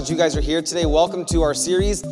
Glad you guys are here today. Welcome to our series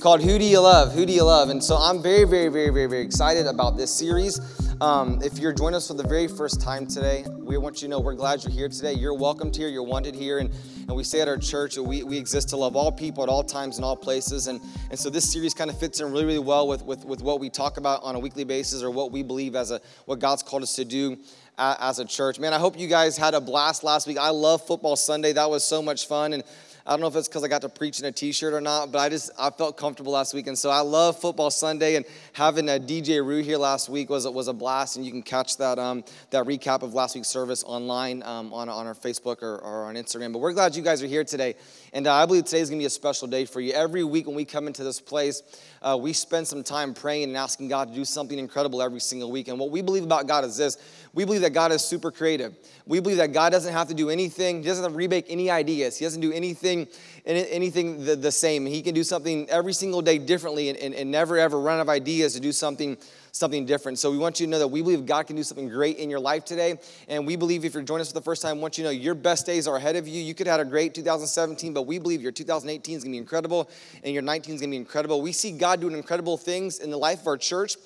called Who Do You Love? Who Do You Love? And so I'm very, very, very, very, very excited about this series. Um, if you're joining us for the very first time today, we want you to know we're glad you're here today. You're welcomed here, you're wanted here. And, and we say at our church that we, we exist to love all people at all times and all places. And, and so this series kind of fits in really, really well with, with, with what we talk about on a weekly basis or what we believe as a what God's called us to do as a church. Man, I hope you guys had a blast last week. I love Football Sunday. That was so much fun. And I don't know if it's because I got to preach in a t-shirt or not, but I just I felt comfortable last week, and so I love football Sunday. And having a DJ Rue here last week was was a blast, and you can catch that um, that recap of last week's service online um, on on our Facebook or, or on Instagram. But we're glad you guys are here today, and uh, I believe today is going to be a special day for you. Every week when we come into this place, uh, we spend some time praying and asking God to do something incredible every single week. And what we believe about God is this: we believe that God is super creative. We believe that God doesn't have to do anything; He doesn't have to remake any ideas. He doesn't do anything anything the, the same. He can do something every single day differently and, and, and never ever run out of ideas to do something something different. So we want you to know that we believe God can do something great in your life today. And we believe if you're joining us for the first time, want you know your best days are ahead of you. You could have had a great 2017, but we believe your 2018 is going to be incredible and your 19 is going to be incredible. We see God doing incredible things in the life of our church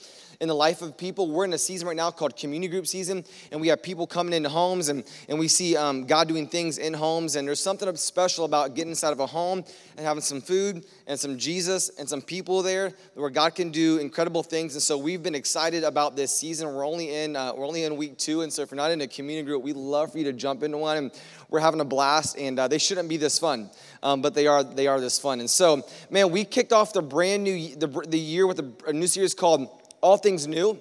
in the life of people. We're in a season right now called community group season, and we have people coming into homes, and, and we see um, God doing things in homes. And there's something special about getting inside of a home and having some food and some Jesus and some people there where God can do incredible things. And so we've been excited about this season. We're only in uh, we're only in week two, and so if you're not in a community group, we'd love for you to jump into one. And we're having a blast, and uh, they shouldn't be this fun, um, but they are they are this fun. And so, man, we kicked off the brand new the, the year with a, a new series called all things new.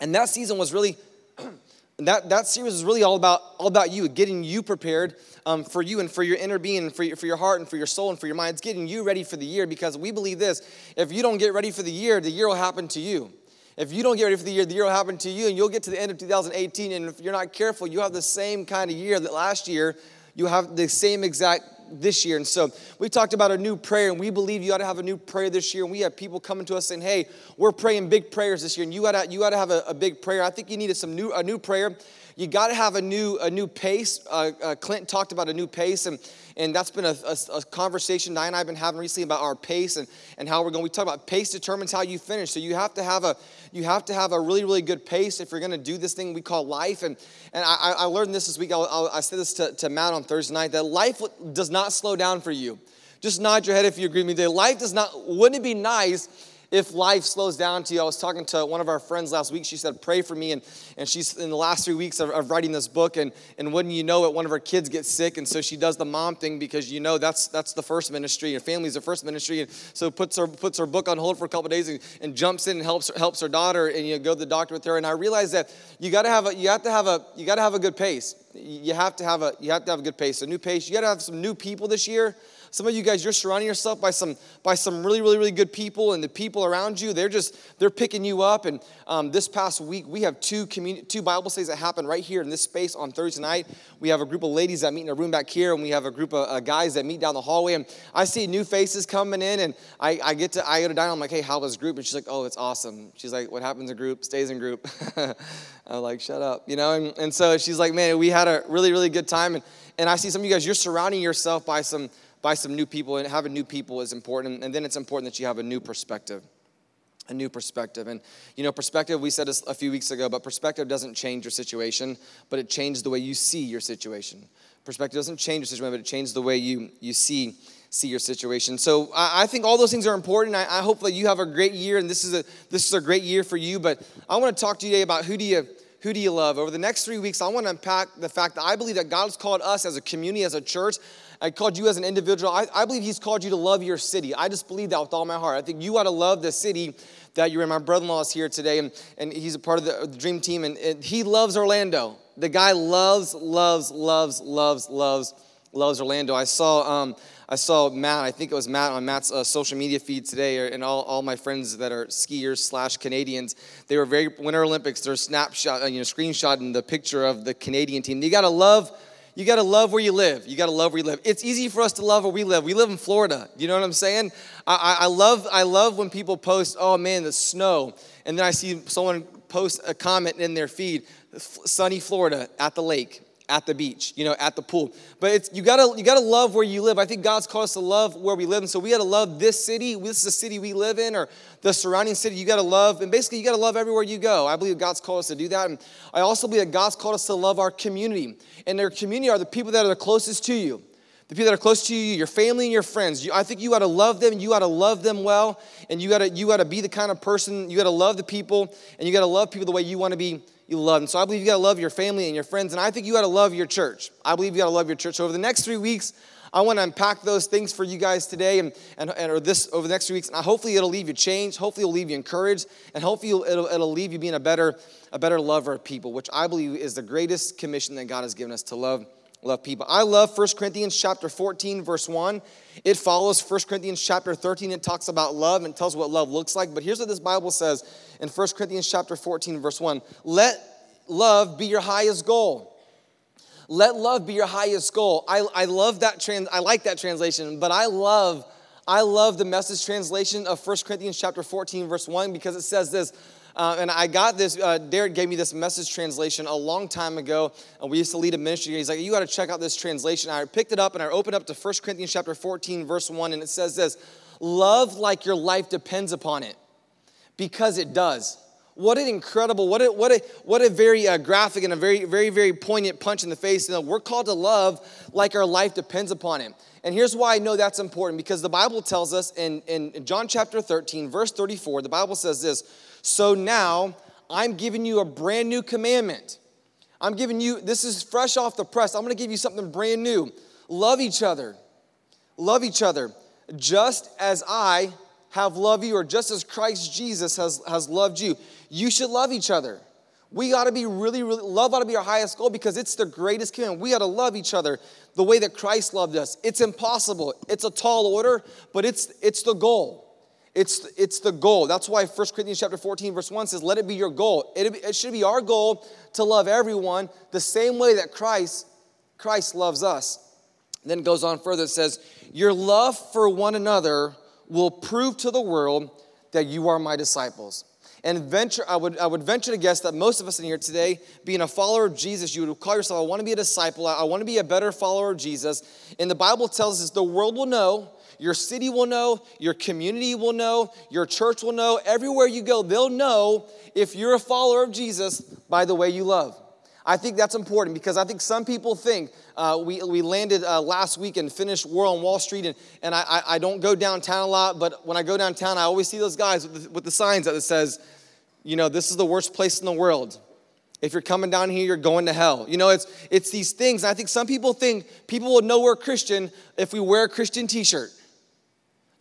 And that season was really, that, that series was really all about, all about you, getting you prepared um, for you and for your inner being, and for your, for your heart and for your soul and for your mind. It's getting you ready for the year because we believe this if you don't get ready for the year, the year will happen to you. If you don't get ready for the year, the year will happen to you, and you'll get to the end of 2018, and if you're not careful, you have the same kind of year that last year. You have the same exact this year. And so we talked about a new prayer, and we believe you ought to have a new prayer this year. And we have people coming to us saying, "Hey, we're praying big prayers this year, and you ought to, you ought to have a, a big prayer." I think you needed some new a new prayer. You got to have a new a new pace. Uh, uh, Clint talked about a new pace, and and that's been a, a, a, conversation Diane and I have been having recently about our pace and, and how we're going. We talk about pace determines how you finish. So you have to have a you have to have a really really good pace if you're going to do this thing we call life. And and I, I learned this this week. I'll, I'll, i said this to, to Matt on Thursday night that life does not slow down for you. Just nod your head if you agree with me. Life does not. Wouldn't it be nice if life slows down to you. I was talking to one of our friends last week. She said, Pray for me. And, and she's in the last three weeks of, of writing this book. And, and wouldn't you know it, one of her kids gets sick. And so she does the mom thing because you know that's, that's the first ministry. And family's the first ministry. And so puts her, puts her book on hold for a couple days and, and, jumps in and helps, helps her daughter. And you go to the doctor with her. And I realized that you got to have a, you have to have a, you got to have a good pace. You have to have a, you have to have a good pace. A new pace. You got to have some new people this year some of you guys, you're surrounding yourself by some by some really, really, really good people, and the people around you, they're just they're picking you up. And um, this past week, we have two community, two Bible studies that happen right here in this space on Thursday night. We have a group of ladies that meet in a room back here, and we have a group of uh, guys that meet down the hallway. And I see new faces coming in, and I, I get to I go to Diane. I'm like, hey, how was group? And she's like, oh, it's awesome. She's like, what happens in group stays in group. I'm like, shut up, you know. And, and so she's like, man, we had a really, really good time. And and I see some of you guys, you're surrounding yourself by some by some new people, and having new people is important. And then it's important that you have a new perspective. A new perspective. And, you know, perspective, we said this a few weeks ago, but perspective doesn't change your situation, but it changes the way you see your situation. Perspective doesn't change your situation, but it changes the way you, you see see your situation. So I, think all those things are important. I, I, hope that you have a great year, and this is a this is a great year for you. But I want to talk to you today about who do you who do you love? Over the next three weeks, I want to unpack the fact that I believe that God has called us as a community, as a church, I called you as an individual. I, I, believe He's called you to love your city. I just believe that with all my heart. I think you ought to love the city that you're in. My brother in law is here today, and, and he's a part of the, the dream team, and, and he loves Orlando. The guy loves, loves, loves, loves, loves, loves Orlando. I saw. Um, I saw Matt, I think it was Matt on Matt's uh, social media feed today, and all, all my friends that are skiers slash Canadians, they were very, Winter Olympics, they're snapshot, uh, you know, screenshotting the picture of the Canadian team. You gotta love you got to love where you live. You got to love where you live. It's easy for us to love where we live. We live in Florida. You know what I'm saying? I, I, love I love when people post, "Oh man, the snow," and then I see someone post a comment in their feed, "Sunny Florida at the lake." At the beach, you know, at the pool. But it's you gotta you gotta love where you live. I think God's called us to love where we live, and so we gotta love this city. This is the city we live in, or the surrounding city. You gotta love, and basically you gotta love everywhere you go. I believe God's called us to do that, and I also believe that God's called us to love our community. And their community are the people that are the closest to you. The people that are close to you, your family and your friends. You, I think you got to love them. You got to love them well, and you got to you got to be the kind of person. You got to love the people, and you got to love people the way you want to be you love. And so I believe you got to love your family and your friends, and I think you got to love your church. I believe you got to love your church. So over the next three weeks, I want to unpack those things for you guys today and, and, and or this over the next three weeks. And hopefully it'll leave you changed. Hopefully it'll leave you encouraged. And hopefully it'll, it'll leave you being a better, a better lover of people, which I believe is the greatest commission that God has given us to love love people. I love 1 Corinthians chapter 14, verse 1. It follows 1 Corinthians chapter 13. It talks about love and tells what love looks like. But here's what this Bible says in 1 Corinthians chapter 14, verse 1. Let love be your highest goal. Let love be your highest goal. I, I love that trans, I like that translation, but I love, I love the message translation of 1 Corinthians chapter 14, verse 1, because it says this. Uh, and I got this, uh, Derek gave me this message translation a long time ago. And we used to lead a ministry. He's like, You got to check out this translation. I picked it up and I opened up to 1 Corinthians chapter 14, verse 1, and it says this Love like your life depends upon it, because it does. What an incredible, what a, what a, what a very uh, graphic and a very, very, very poignant punch in the face. You know, we're called to love like our life depends upon it. And here's why I know that's important because the Bible tells us in, in John chapter 13, verse 34, the Bible says this So now I'm giving you a brand new commandment. I'm giving you, this is fresh off the press. I'm gonna give you something brand new. Love each other. Love each other. Just as I have loved you, or just as Christ Jesus has, has loved you you should love each other. We got to be really, really, love ought to be our highest goal because it's the greatest commandment. We got to love each other the way that Christ loved us. It's impossible. It's a tall order, but it's, it's the goal. It's, it's the goal. That's why 1 Corinthians chapter 14, verse 1 says, let it be your goal. It, it should be our goal to love everyone the same way that Christ, Christ loves us. And then goes on further. It says, Your love for one another will prove to the world that you are my disciples. And venture, I would, I would venture to guess that most of us in here today, being a follower of Jesus, you would call yourself, I want to be a disciple, I want to be a better follower of Jesus. And the Bible tells us the world will know, your city will know, your community will know, your church will know, everywhere you go, they'll know if you're a follower of Jesus by the way you love. I think that's important because I think some people think uh, we, we landed uh, last week and finished War on Wall Street, and, and I, I don't go downtown a lot, but when I go downtown, I always see those guys with the, with the signs that says, you know, this is the worst place in the world. If you're coming down here, you're going to hell. You know, it's it's these things. I think some people think people will know we're Christian if we wear a Christian t-shirt.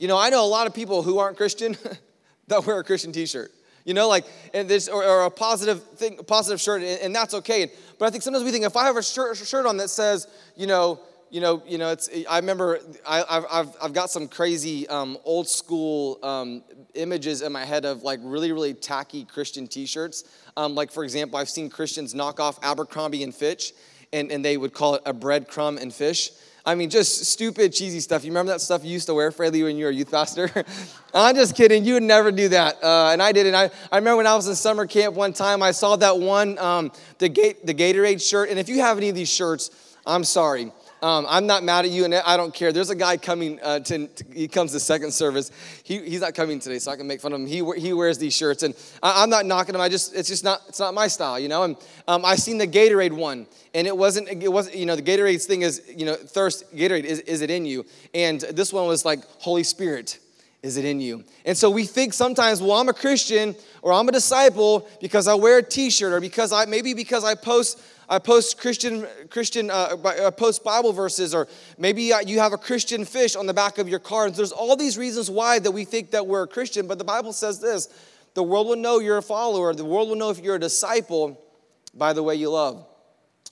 You know, I know a lot of people who aren't Christian that wear a Christian t-shirt. You know, like and this or, or a positive thing, a positive shirt, and, and, that's okay. But I think sometimes we think if I have a shirt, shirt on that says, you know, you know, you know, it's. I remember I, have I've got some crazy um, old school um, images in my head of like really really tacky Christian T-shirts. Um, like for example, I've seen Christians knock off Abercrombie and Fitch, and, and they would call it a breadcrumb and fish. I mean, just stupid, cheesy stuff. You remember that stuff you used to wear, Freddie, when you were a youth pastor? I'm just kidding. You would never do that. Uh, and I didn't. I, I remember when I was in summer camp one time, I saw that one, um, the, Gate, the Gatorade shirt. And if you have any of these shirts, I'm sorry. Um, I'm not mad at you, and I don't care. There's a guy coming uh, to, to, he comes to second service. He, he's not coming today, so I can make fun of him. He, he wears these shirts, and I, am not knocking him. I just, it's just not, it's not my style, you know. And um, I seen the Gatorade one, and it wasn't, it wasn't, you know, the Gatorade thing is, you know, thirst. Gatorade is, is it in you? And this one was like Holy Spirit. Is it in you? And so we think sometimes, well, I'm a Christian or I'm a disciple because I wear a T-shirt or because I maybe because I post I post Christian Christian uh, uh post Bible verses or maybe you have a Christian fish on the back of your car. And there's all these reasons why that we think that we're a Christian, but the Bible says this: the world will know you're a follower. The world will know if you're a disciple by the way you love.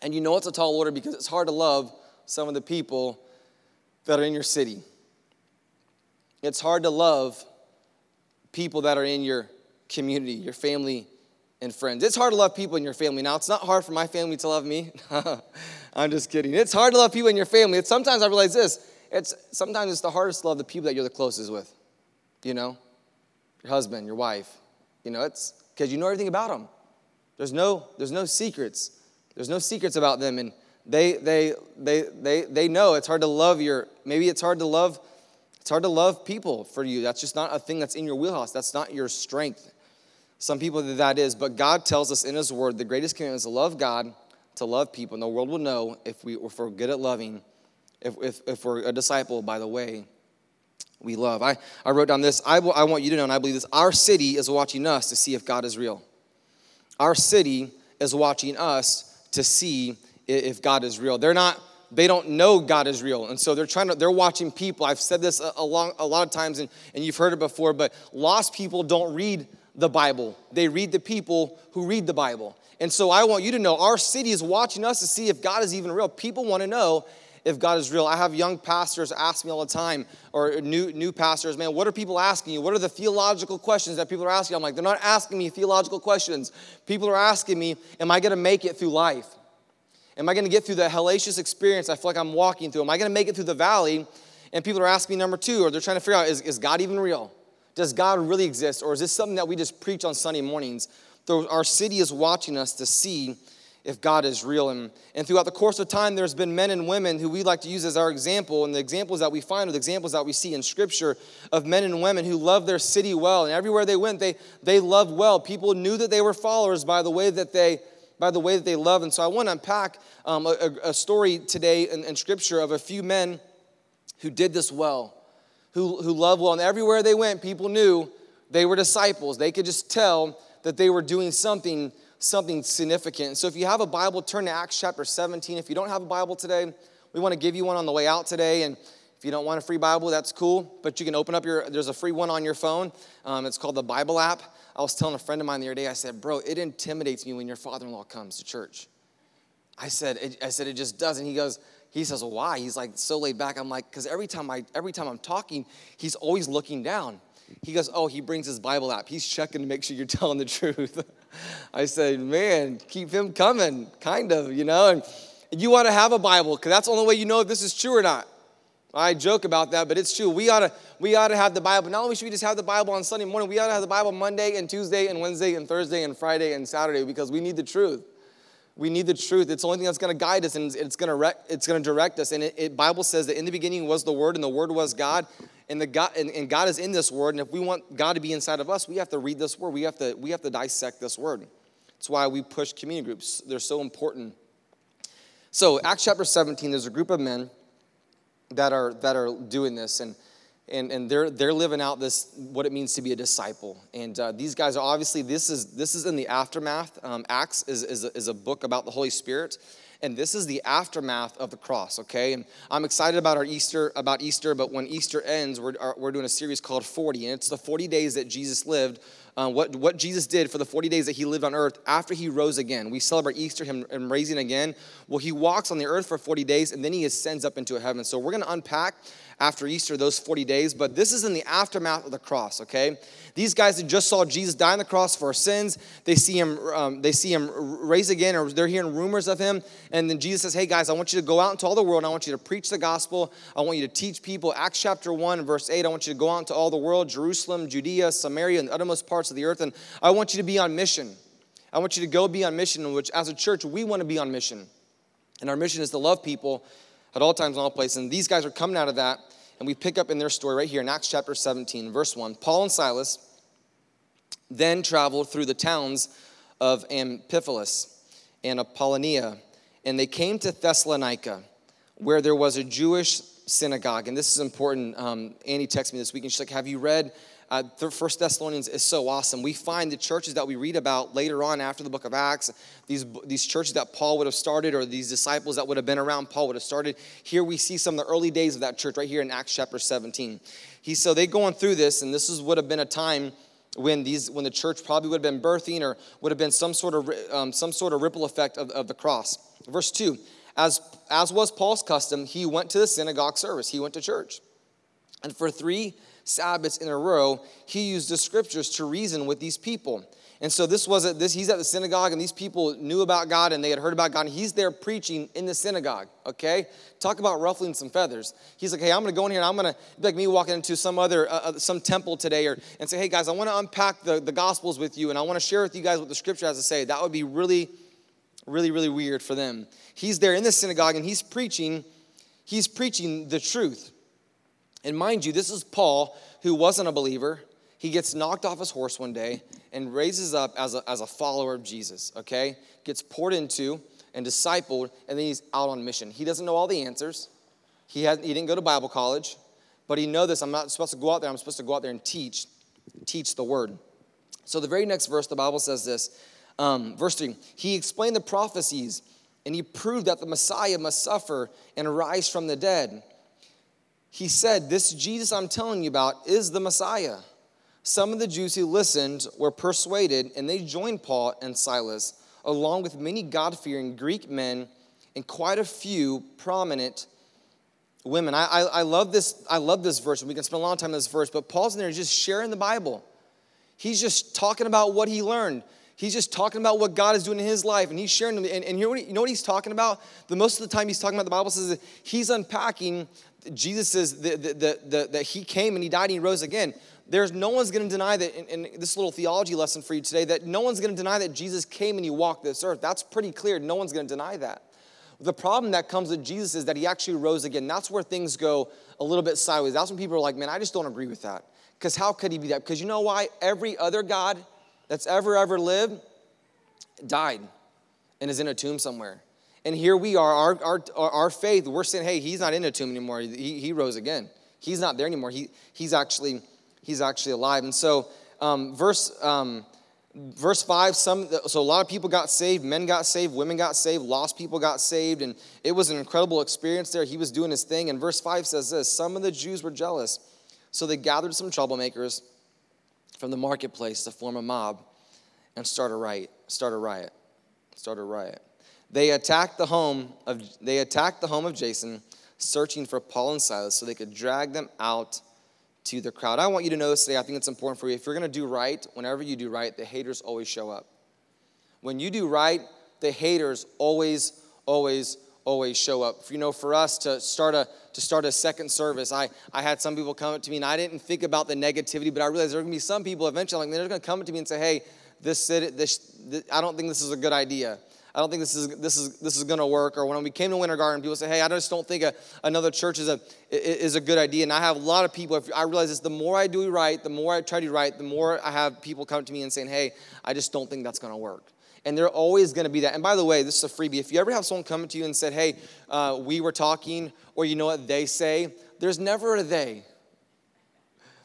And you know it's a tall order because it's hard to love some of the people that are in your city. It's hard to love people that are in your community, your family and friends. It's hard to love people in your family. Now, it's not hard for my family to love me. I'm just kidding. It's hard to love people in your family. It's sometimes I realize this. It's sometimes it's the hardest to love the people that you're the closest with. You know, your husband, your wife. You know, it's because you know everything about them. There's no there's no secrets. There's no secrets about them, and they, they, they, they, they know it's hard to love your, maybe it's hard to love, it's hard to love people for you. That's just not a thing that's in your wheelhouse. That's not your strength. Some people that is, but God tells us in His Word the greatest commandment is to love God, to love people, and the world will know if, we, if we're good at loving, if, if, if we're a disciple by the way we love. I, I wrote down this. I, I want you to know, and I believe this our city is watching us to see if God is real. Our city is watching us to see if God is real. They're not, they don't know God is real. And so they're trying to, they're watching people. I've said this a, a, long, a lot of times, and, and you've heard it before, but lost people don't read the Bible. They read the people who read the Bible. And so I want you to know our city is watching us to see if God is even real. People want to know if God is real. I have young pastors ask me all the time, or new, new pastors, man, what are people asking you? What are the theological questions that people are asking? I'm like, they're not asking me theological questions. People are asking me, am I going to make it through life? Am I going to get through the hellacious experience I feel like I'm walking through? Am I going to make it through the valley? And people are asking me, number two, or they're trying to figure out, is, is God even real? Does God really exist? Or is this something that we just preach on Sunday mornings? Our city is watching us to see if God is real. And, and throughout the course of time, there's been men and women who we like to use as our example. And the examples that we find are the examples that we see in Scripture of men and women who love their city well. And everywhere they went, they, they loved well. People knew that they were followers by the way that they by the way that they love. And so I want to unpack um, a, a, story today in, in Scripture of a few men who did this well, who, who loved well. And everywhere they went, people knew they were disciples. They could just tell that they were doing something something significant. So if you have a Bible, turn to Acts chapter 17. If you don't have a Bible today, we want to give you one on the way out today. And if you don't want a free Bible, that's cool. But you can open up your, there's a free one on your phone. Um, it's called the Bible app. I was telling a friend of mine the other day, I said, bro, it intimidates me when your father-in-law comes to church. I said, it, I said, it just doesn't. He goes, he says, well, why? He's like so laid back. I'm like, because every time I every time I'm talking, he's always looking down. He goes, Oh, he brings his Bible app. He's checking to make sure you're telling the truth. I said, Man, keep him coming, kind of, you know. And you want to have a Bible because that's the only way you know if this is true or not. I joke about that, but it's true. We ought to we ought to have the Bible. Not only should we just have the Bible on Sunday morning, we ought to have the Bible Monday and Tuesday and Wednesday and Thursday and Friday and Saturday because we need the truth. We need the truth. It's the only thing that's going to guide us and it's going to it's going to direct us. And it, it Bible says that in the beginning was the Word and the Word was God and, the God, and, and God is in this word. And if we want God to be inside of us, we have to read this word. We have to, we have to dissect this word. That's why we push community groups. They're so important. So, Acts chapter 17, there's a group of men that are, that are doing this. And, and, and they're, they're living out this what it means to be a disciple. And uh, these guys are obviously this is this is in the aftermath. Um, acts is, is a, is a book about the holy spirit. And this is the aftermath of the cross okay? And i'm excited about our easter about easter but when easter ends we're, we're doing a series called 40 and it's the 40 days that jesus lived uh, what, what jesus did for the 40 days that he lived on earth after he rose again. We celebrate easter him, him raising again. Well he walks on the earth for 40 days and then he ascends up into heaven. So we're going to unpack after Easter, those 40 days, but this is in the aftermath of the cross, okay? These guys that just saw Jesus die on the cross for our sins, they see him, um, they see him raise again, or they're hearing rumors of him, and then Jesus says, hey guys, I want you to go out into all the world, I want you to preach the gospel, I want you to teach people. Acts chapter 1, verse 8, I want you to go out into all the world, Jerusalem, Judea, Samaria, and the uttermost parts of the earth, and I want you to be on mission. I want you to go be on mission, which as a church, we want to be on mission. And our mission is to love people at all times, in all places. And these guys are coming out of that, and we pick up in their story right here in Acts chapter 17, verse 1. Paul and Silas then traveled through the towns of Amphipolis and Apollonia, and they came to Thessalonica, where there was a Jewish synagogue. And this is important. Um, Annie texted me this week, and she's like, Have you read uh, First Thessalonians is so awesome. We find the churches that we read about later on after the book of Acts, these, these churches that Paul would have started or these disciples that would have been around Paul would have started. Here we see some of the early days of that church right here in Acts chapter 17. He, so they going through this, and this is, would have been a time when these when the church probably would have been birthing or would have been some sort of um, some sort of ripple effect of, of the cross verse 2 as as was paul's custom he went to the synagogue service he went to church and for three Sabbaths in a row, he used the scriptures to reason with these people. And so this was a, this he's at the synagogue and these people knew about God and they had heard about God and he's there preaching in the synagogue, okay? Talk about ruffling some feathers. He's like, "Hey, I'm going to go in here and I'm going to like me walking into some other uh, uh, some temple today or and say, "Hey guys, I want to unpack the the gospels with you and I want to share with you guys what the scripture has to say." That would be really Really, really weird for them. He's there in the synagogue and he's preaching, he's preaching the truth. And mind you, this is Paul, who wasn't a believer. He gets knocked off his horse one day and raises up as a, as a follower of Jesus, okay? Gets poured into and discipled, and then he's out on mission. He doesn't know all the answers. He, had, he didn't go to Bible college, but he know this. I'm not supposed to go out there. I'm supposed to go out there and teach, teach the word. So the very next verse, the Bible says this, um, verse three. He explained the prophecies, and he proved that the Messiah must suffer and rise from the dead. He said, "This Jesus I'm telling you about is the Messiah." Some of the Jews who listened were persuaded, and they joined Paul and Silas, along with many God fearing Greek men and quite a few prominent women. I, I, I, love this, I love this verse, and we can spend a long time on this verse, but Paul's in there just sharing the Bible. He's just talking about what he learned. He's just talking about what God is doing in his life, and he's sharing. And, and you know what he's talking about? The most of the time he's talking about the Bible says he's unpacking. Jesus says that, that, that, that he came and he died and he rose again. There's no one's going to deny that, and this little theology lesson for you today, that no one's going to deny that Jesus came and he walked this earth. That's pretty clear. No one's going to deny that. The problem that comes with Jesus is that he actually rose again. That's where things go a little bit sideways. That's when people are like, man, I just don't agree with that. Because how could he be that? Because you know why? Every other God that's ever, ever lived died and is in a tomb somewhere. And here we are, our, our, our faith, we're saying, hey, he's not in a tomb anymore. He, he rose again. He's not there anymore. He, he's, actually, he's actually alive. And so, um, verse, um, verse 5 some so a lot of people got saved men got saved women got saved lost people got saved and it was an incredible experience there he was doing his thing and verse 5 says this some of the jews were jealous so they gathered some troublemakers from the marketplace to form a mob and start a riot start a riot start a riot they attacked the home of they attacked the home of jason searching for paul and silas so they could drag them out to the crowd. I want you to know today. I think it's important for you. If you're going to do right, whenever you do right, the haters always show up. When you do right, the haters always, always, always show up. You know, for us to start a to start a second service, I I had some people come up to me, and I didn't think about the negativity, but I realized there are to be some people eventually, like they're to come up to me and say, "Hey, this this, this I don't think this is a good idea." I don't think this is this is this is going to work. Or when we came to Winter Garden, people say, "Hey, I just don't think a, another church is a is a good idea." And I have a lot of people. If I realize this, the more I do right, the more I try to right, the more I have people come to me and saying, "Hey, I just don't think that's going to work." And they're always going to be that. And by the way, this is a freebie. If you ever have someone come to you and said, "Hey, uh, we were talking," or you know what they say, there's never a they.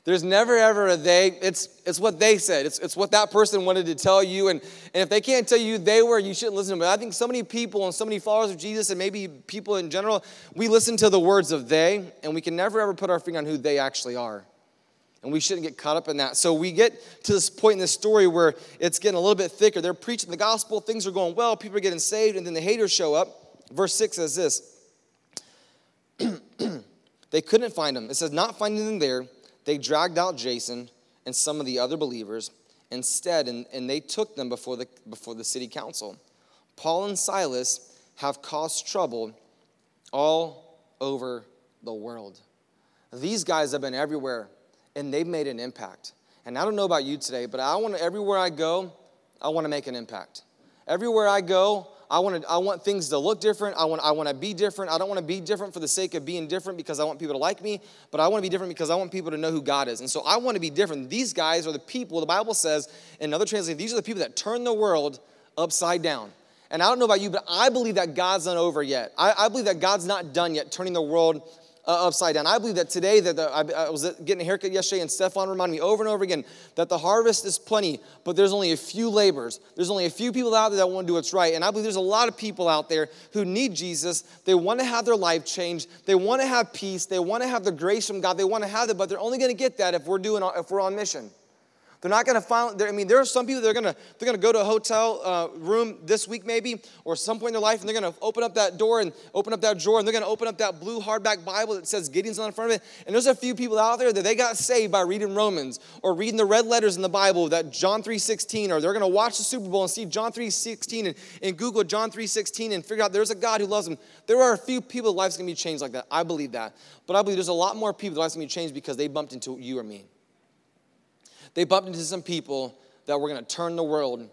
There's never ever a they. It's, it's what they said. It's, it's what that person wanted to tell you. And, and if they can't tell you they were, you shouldn't listen to them. But I think so many people and so many followers of Jesus and maybe people in general, we listen to the words of they, and we can never ever put our finger on who they actually are. And we shouldn't get caught up in that. So we get to this point in the story where it's getting a little bit thicker. They're preaching the gospel, things are going well, people are getting saved, and then the haters show up. Verse 6 says this They couldn't find him. It says, not finding them there they dragged out Jason and some of the other believers instead, and, and they took them before the, before the city council. Paul and Silas have caused trouble all over the world. These guys have been everywhere, and they've made an impact. And I don't know about you today, but I want to, everywhere I go, I want to make an impact. Everywhere I go, I want, to, I want things to look different. I want, I want to be different. I don't want to be different for the sake of being different because I want people to like me, but I want to be different because I want people to know who God is. And so I want to be different. These guys are the people, the Bible says in another translation, these are the people that turn the world upside down. And I don't know about you, but I believe that God's not over yet. I, I believe that God's not done yet turning the world uh, upside down. I believe that today, that the, I, I, was getting a haircut yesterday, and Stefan reminded me over and over again that the harvest is plenty, but there's only a few laborers. There's only a few people out there that want to do what's right. And I believe there's a lot of people out there who need Jesus. They want to have their life changed. They want to have peace. They want to have the grace from God. They want to have it, but they're only going to get that if we're doing if we're on mission. They're not going to find, I mean, there are some people that are going to, they're going to go to a hotel uh, room this week maybe, or some point in their life, and they're going to open up that door and open up that drawer, and they're going to open up that blue hardback Bible that says Gideon's on the front of it. And there's a few people out there that they got saved by reading Romans or reading the red letters in the Bible that John 3.16, or they're going to watch the Super Bowl and see John 3.16 and, and Google John 3.16 and figure out there's a God who loves them. There are a few people life's going to be changed like that. I believe that. But I believe there's a lot more people that going to be changed because they bumped into you or me they bumped into some people that were going to turn the world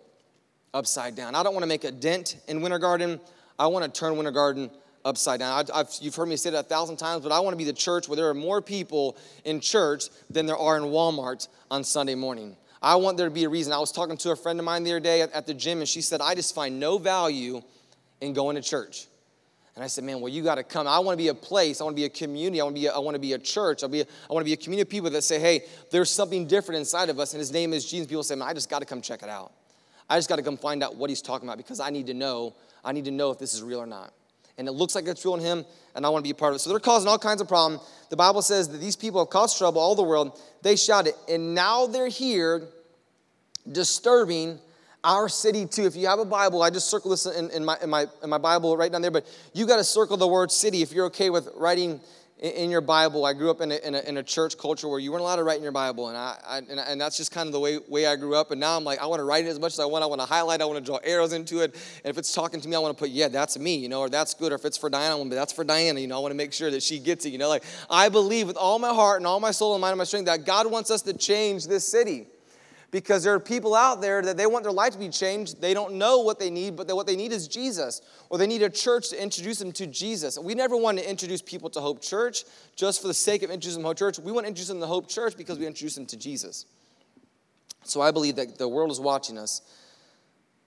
upside down. I don't want to make a dent in Winter Garden. I want to turn Winter Garden upside down. I, you've heard me say that a thousand times, but I want to be the church where there are more people in church than there are in Walmart on Sunday morning. I want there to be a reason. I was talking to a friend of mine the other day at, at the gym, and she said, I just find no value in going to church. And I said, man, well, you got to come. I want to be a place. I want to be a community. I want to be a, I want to be a church. I'll be a, I want to be a community of people that say, hey, there's something different inside of us, and his name is Jesus. People say, man, I just got to come check it out. I just got to come find out what he's talking about because I need to know. I need to know if this is real or not. And it looks like it's real in him, and I want to be a part of it. So they're causing all kinds of problem. The Bible says that these people have caused trouble all the world. They shouted, and now they're here disturbing our city too. If you have a Bible, I just circle this in, in, my, in, my, in my Bible right down there, but you got to circle the word city if you're okay with writing in, your Bible. I grew up in a, in a, in, a, church culture where you weren't allowed to write in your Bible, and, I, I and, and, that's just kind of the way, way I grew up. And now I'm like, I want to write it as much as I want. I want to highlight, I want to draw arrows into it. And if it's talking to me, I want to put, yeah, that's me, you know, or that's good. Or if it's for Diana, I want to be, that's for Diana, you know, I want to make sure that she gets it, you know. Like, I believe with all my heart and all my soul and mind and my strength that God wants us to change this city because there are people out there that they want their life to be changed. They don't know what they need, but what they need is Jesus, or they need a church to introduce them to Jesus. We never want to introduce people to Hope Church just for the sake of introducing them to Hope Church. We want to introduce them to Hope Church because we introduce them to Jesus. So I believe that the world is watching us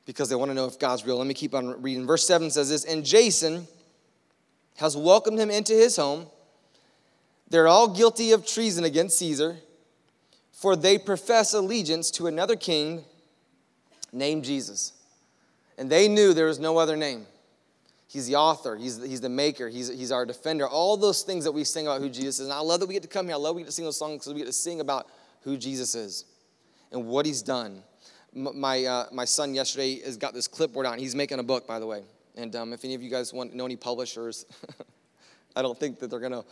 because they want to know if God's real. Let me keep on reading. Verse 7 says this And Jason has welcomed him into his home. They're all guilty of treason against Caesar for they profess allegiance to another king named Jesus. And they knew there was no other name. He's the author, he's he's the maker, he's, he's our defender. All those things that we sing about who Jesus is. And I love that we get to come here. I love we get to sing those songs because we get to sing about who Jesus is and what he's done. My, uh, my son yesterday has got this clipboard out. He's making a book, by the way. And um, if any of you guys want know any publishers, I don't think that they're going to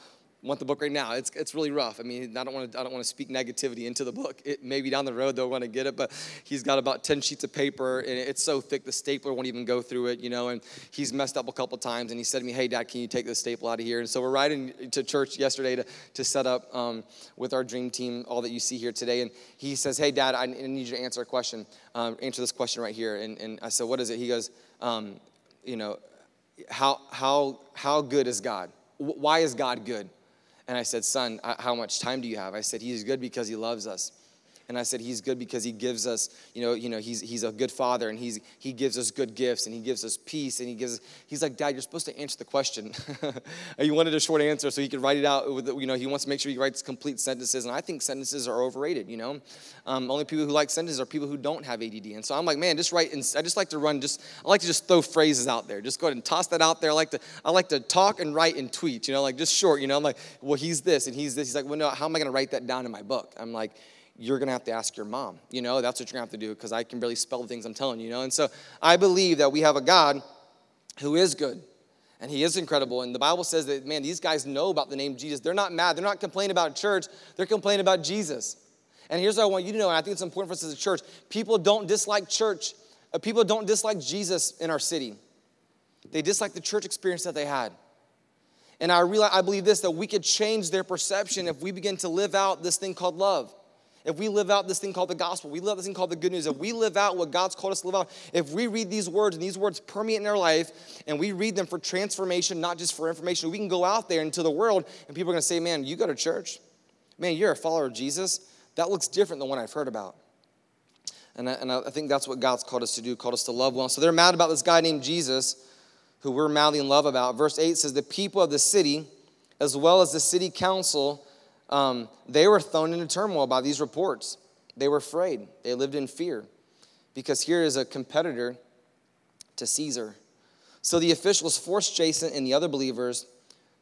want the book right now. It's, it's really rough. I mean, I don't want to I don't want to speak negativity into the book. It maybe down the road they'll want to get it, but he's got about 10 sheets of paper and it's so thick the stapler won't even go through it, you know, and he's messed up a couple times and he said to me, "Hey dad, can you take the staple out of here?" And so we're riding to church yesterday to, to set up um, with our dream team all that you see here today and he says, "Hey dad, I need you to answer a question. Um, answer this question right here." And, and I said, "What is it?" He goes, um, you know, how how how good is God? Why is God good? And I said, Son, how much time do you have? I said, He's good because He loves us. And I said, He's good because He gives us, you know, you know, He's He's a good father and He's He gives us good gifts and He gives us peace and He gives He's like, Dad, you're supposed to answer the question. he wanted a short answer so he could write it out with you know, he wants to make sure he writes complete sentences. And I think sentences are overrated, you know. Um, only people who like sentences are people who don't have ADD. And so I'm like, man, just write and I just like to run just I like to just throw phrases out there. Just go ahead and toss that out there. I like to I like to talk and write and tweet, you know, like just short, you know. I'm like, well, he's this and he's this. He's like, well, no, how am I gonna write that down in my book? I'm like, you're going to have to ask your mom. You know, that's what you're going to have to do because I can barely spell the things I'm telling you, you know. And so I believe that we have a God who is good and he is incredible. And the Bible says that, man, these guys know about the name Jesus. They're not mad. They're not complaining about church. They're complaining about Jesus. And here's what I want you to know, and I think it's important for us as a church people don't dislike church, uh, people don't dislike Jesus in our city. They dislike the church experience that they had. And I realize, I believe this that we could change their perception if we begin to live out this thing called love if we live out this thing called the gospel, we live out this thing called the good news, if we live out what God's called us to live out, if we read these words and these words permeate in our life and we read them for transformation, not just for information, we can go out there into the world and people are going to say, man, you go to church. Man, you're a follower of Jesus. That looks different than what I've heard about. And I, and I think that's what God's called us to do, called us to love well. So they're mad about this guy named Jesus, who we're madly in love about. Verse 8 says, The people of the city, as well as the city council, um, they were thrown into turmoil by these reports. They were afraid, they lived in fear because here is a competitor to Caesar. So the officials forced Jason and the other believers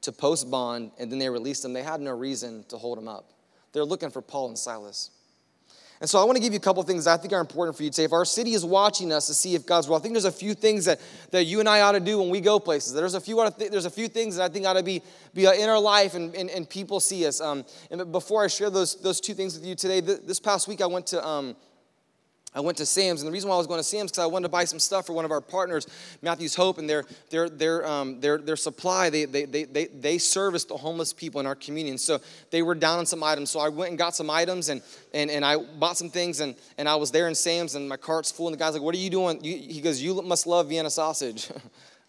to post bond, and then they released them. They had no reason to hold them up. They're looking for Paul and Silas. And so I want to give you a couple things I think are important for you to say. If our city is watching us to see if God's will, I think there's a few things that, that you and I ought to do when we go places. There's a few, th- there's a few things that I think ought to be, be uh, in our life and, and, and people see us. Um, and before I share those, those two things with you today, th- this past week I went to, um, I went to Sam's, and the reason why I was going to Sam's because I wanted to buy some stuff for one of our partners, Matthew's Hope, and their their their um, their their supply. They they they they they service the homeless people in our community, and so they were down on some items. So I went and got some items, and and and I bought some things, and and I was there in Sam's, and my cart's full, and the guy's like, "What are you doing?" He goes, "You must love Vienna sausage."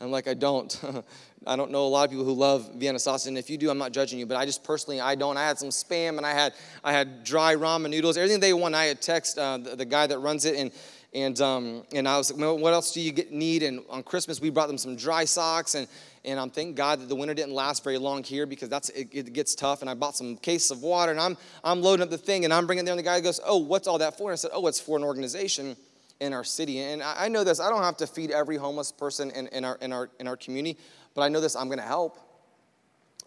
I'm like, I don't. I don't know a lot of people who love Vienna sausage, and if you do, I'm not judging you. But I just personally, I don't. I had some spam, and I had I had dry ramen noodles, everything they want. I had text uh, the, the, guy that runs it, and and um, and I was like, well, what else do you get, need? And on Christmas, we brought them some dry socks, and and I'm thank God that the winter didn't last very long here because that's it, it gets tough. And I bought some cases of water, and I'm I'm loading up the thing, and I'm bringing it there, and the guy goes, oh, what's all that for? And I said, oh, it's for an organization in our city. And I know this, I don't have to feed every homeless person in, in, our, in, our, in our community, but I know this, I'm to help.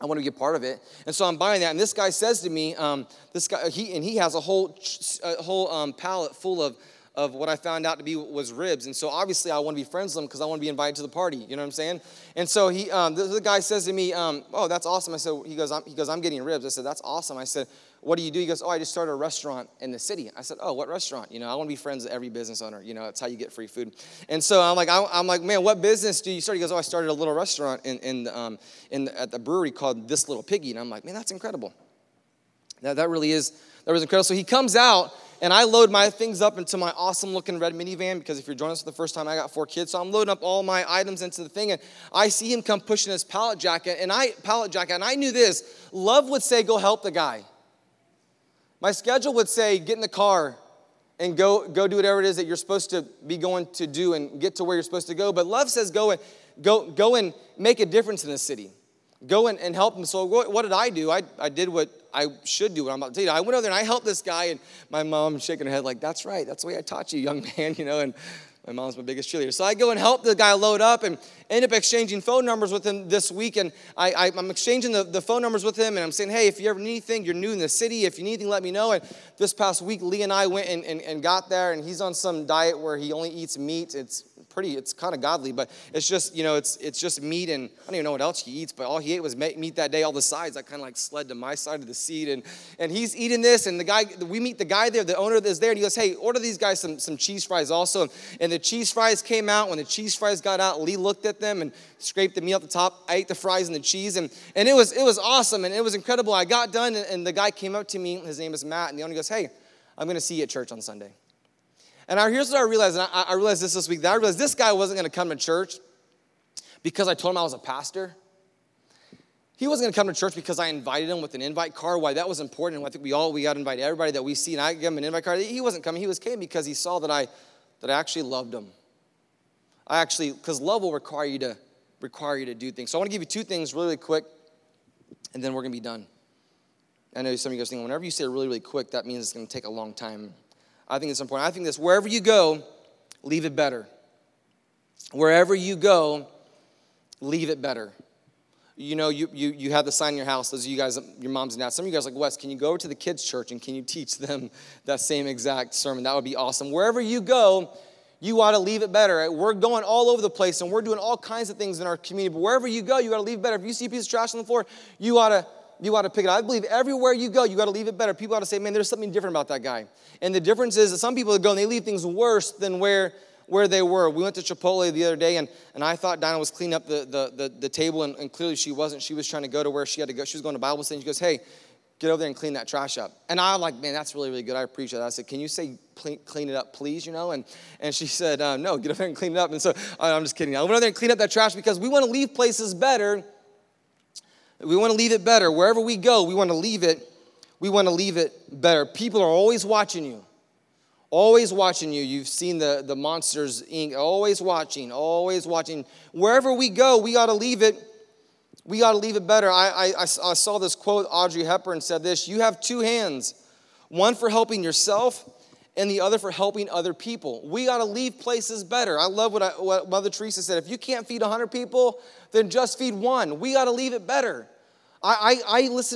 I want to be a part of it. And so I'm buying that. And this guy says to me, um, this guy, he, and he has a whole, a whole um, pallet full of, of what I found out to be was ribs. And so obviously I want to be friends with him because I want to be invited to the party. You know what I'm saying? And so he, um, the, the, guy says to me, um, oh, that's awesome. I said, he goes, I'm, he goes, I'm getting ribs. I said, that's awesome. I said, what do you do? He goes, oh, I just started a restaurant in the city. I said, oh, what restaurant? You know, I want to be friends with every business owner. You know, that's how you get free food. And so I'm like, I'm like, man, what business do you start? He goes, oh, I started a little restaurant in, in, um, in at the brewery called This Little Piggy. And I'm like, man, that's incredible. That, that really is, that was incredible. So he comes out and I load my things up into my awesome looking red minivan because if you're joining us for the first time, I got four kids. So I'm loading up all my items into the thing, and I see him come pushing his pallet jacket, and I pallet jacket, and I knew this. Love would say, "Go help the guy." My schedule would say, "Get in the car." And go, go do whatever it is that you're supposed to be going to do and get to where you're supposed to go. But love says go and go, go and make a difference in the city. Go and, and help them. So what, did I do? I, I did what I should do what I'm about to tell you. I went over there and I helped this guy, and my mom shaking her head like, "That's right. That's the way I taught you, young man." You know, and my mom's my biggest cheerleader. So I go and help the guy load up and end up exchanging phone numbers with him this week. And I, am exchanging the, the phone numbers with him, and I'm saying, "Hey, if you ever need anything, you're new in the city. If you need anything, let me know." And this past week, Lee and I went and, and, and got there, and he's on some diet where he only eats meat. It's pretty, it's kind of godly, but it's just, you know, it's it's just meat and I don't even know what else he eats, but all he ate was meat that day, all the sides. I kind of like sled to my side of the seat and and he's eating this and the guy, we meet the guy there, the owner is there and he goes, hey, order these guys some, some cheese fries also. And the cheese fries came out. When the cheese fries got out, Lee looked at them and scraped the meat off the top. I ate the fries and the cheese and, and it was it was awesome and it was incredible. I got done and, and the guy came up to me, his name is Matt, and the owner goes, hey, I'm gonna see you at church on Sunday. And I, here's what I realized, and I, I realized this this week, that I realized this guy wasn't going to come to church because I told him I was a pastor. He wasn't going to come to church because I invited him with an invite card. Why that was important, and I think we all we got to invite everybody that we see, and I gave him an invite card. He wasn't coming. He was came because he saw that I that I actually loved him. I actually because love will require you to require you to do things. So I want to give you two things really quick, and then we're going to be done. I know some of you guys think whenever you say really really quick, that means it's going to take a long time. I think it's important. I think this wherever you go, leave it better. Wherever you go, leave it better. You know, you, you, you have the sign in your house, those of you guys, your moms and dads. Some of you guys like, Wes, can you go over to the kids' church and can you teach them that same exact sermon? That would be awesome. Wherever you go, you ought to leave it better. We're going all over the place and we're doing all kinds of things in our community, but wherever you go, you got to leave better. If you see a piece of trash on the floor, you ought to you ought to pick it up. I believe everywhere you go, you got to leave it better. People ought to say, man, there's something different about that guy. And the difference is that some people go and they leave things worse than where, where they were. We went to Chipotle the other day, and, and I thought Dinah was cleaning up the, the, the, the table, and, and, clearly she wasn't. She was trying to go to where she had to go. She was going to Bible study. She goes, hey, get over there and clean that trash up. And I'm like, man, that's really, really good. I appreciate that. I said, can you say clean it up, please, you know? And, and she said, uh, no, get over there and clean it up. And so I'm just kidding. I went over there and cleaned up that trash because we want to leave places better we want to leave it better. Wherever we go, we want to leave it. We want to leave it better. People are always watching you. Always watching you. You've seen the, the Monsters. Always watching, always watching. Wherever we go, we got to leave it. We got to leave it better. I, I, I saw this quote. Audrey Hepburn said this You have two hands, one for helping yourself and the other for helping other people. We got to leave places better. I love what, I, what Mother Teresa said. If you can't feed 100 people, then just feed one. We got to leave it better. I, I, I listen to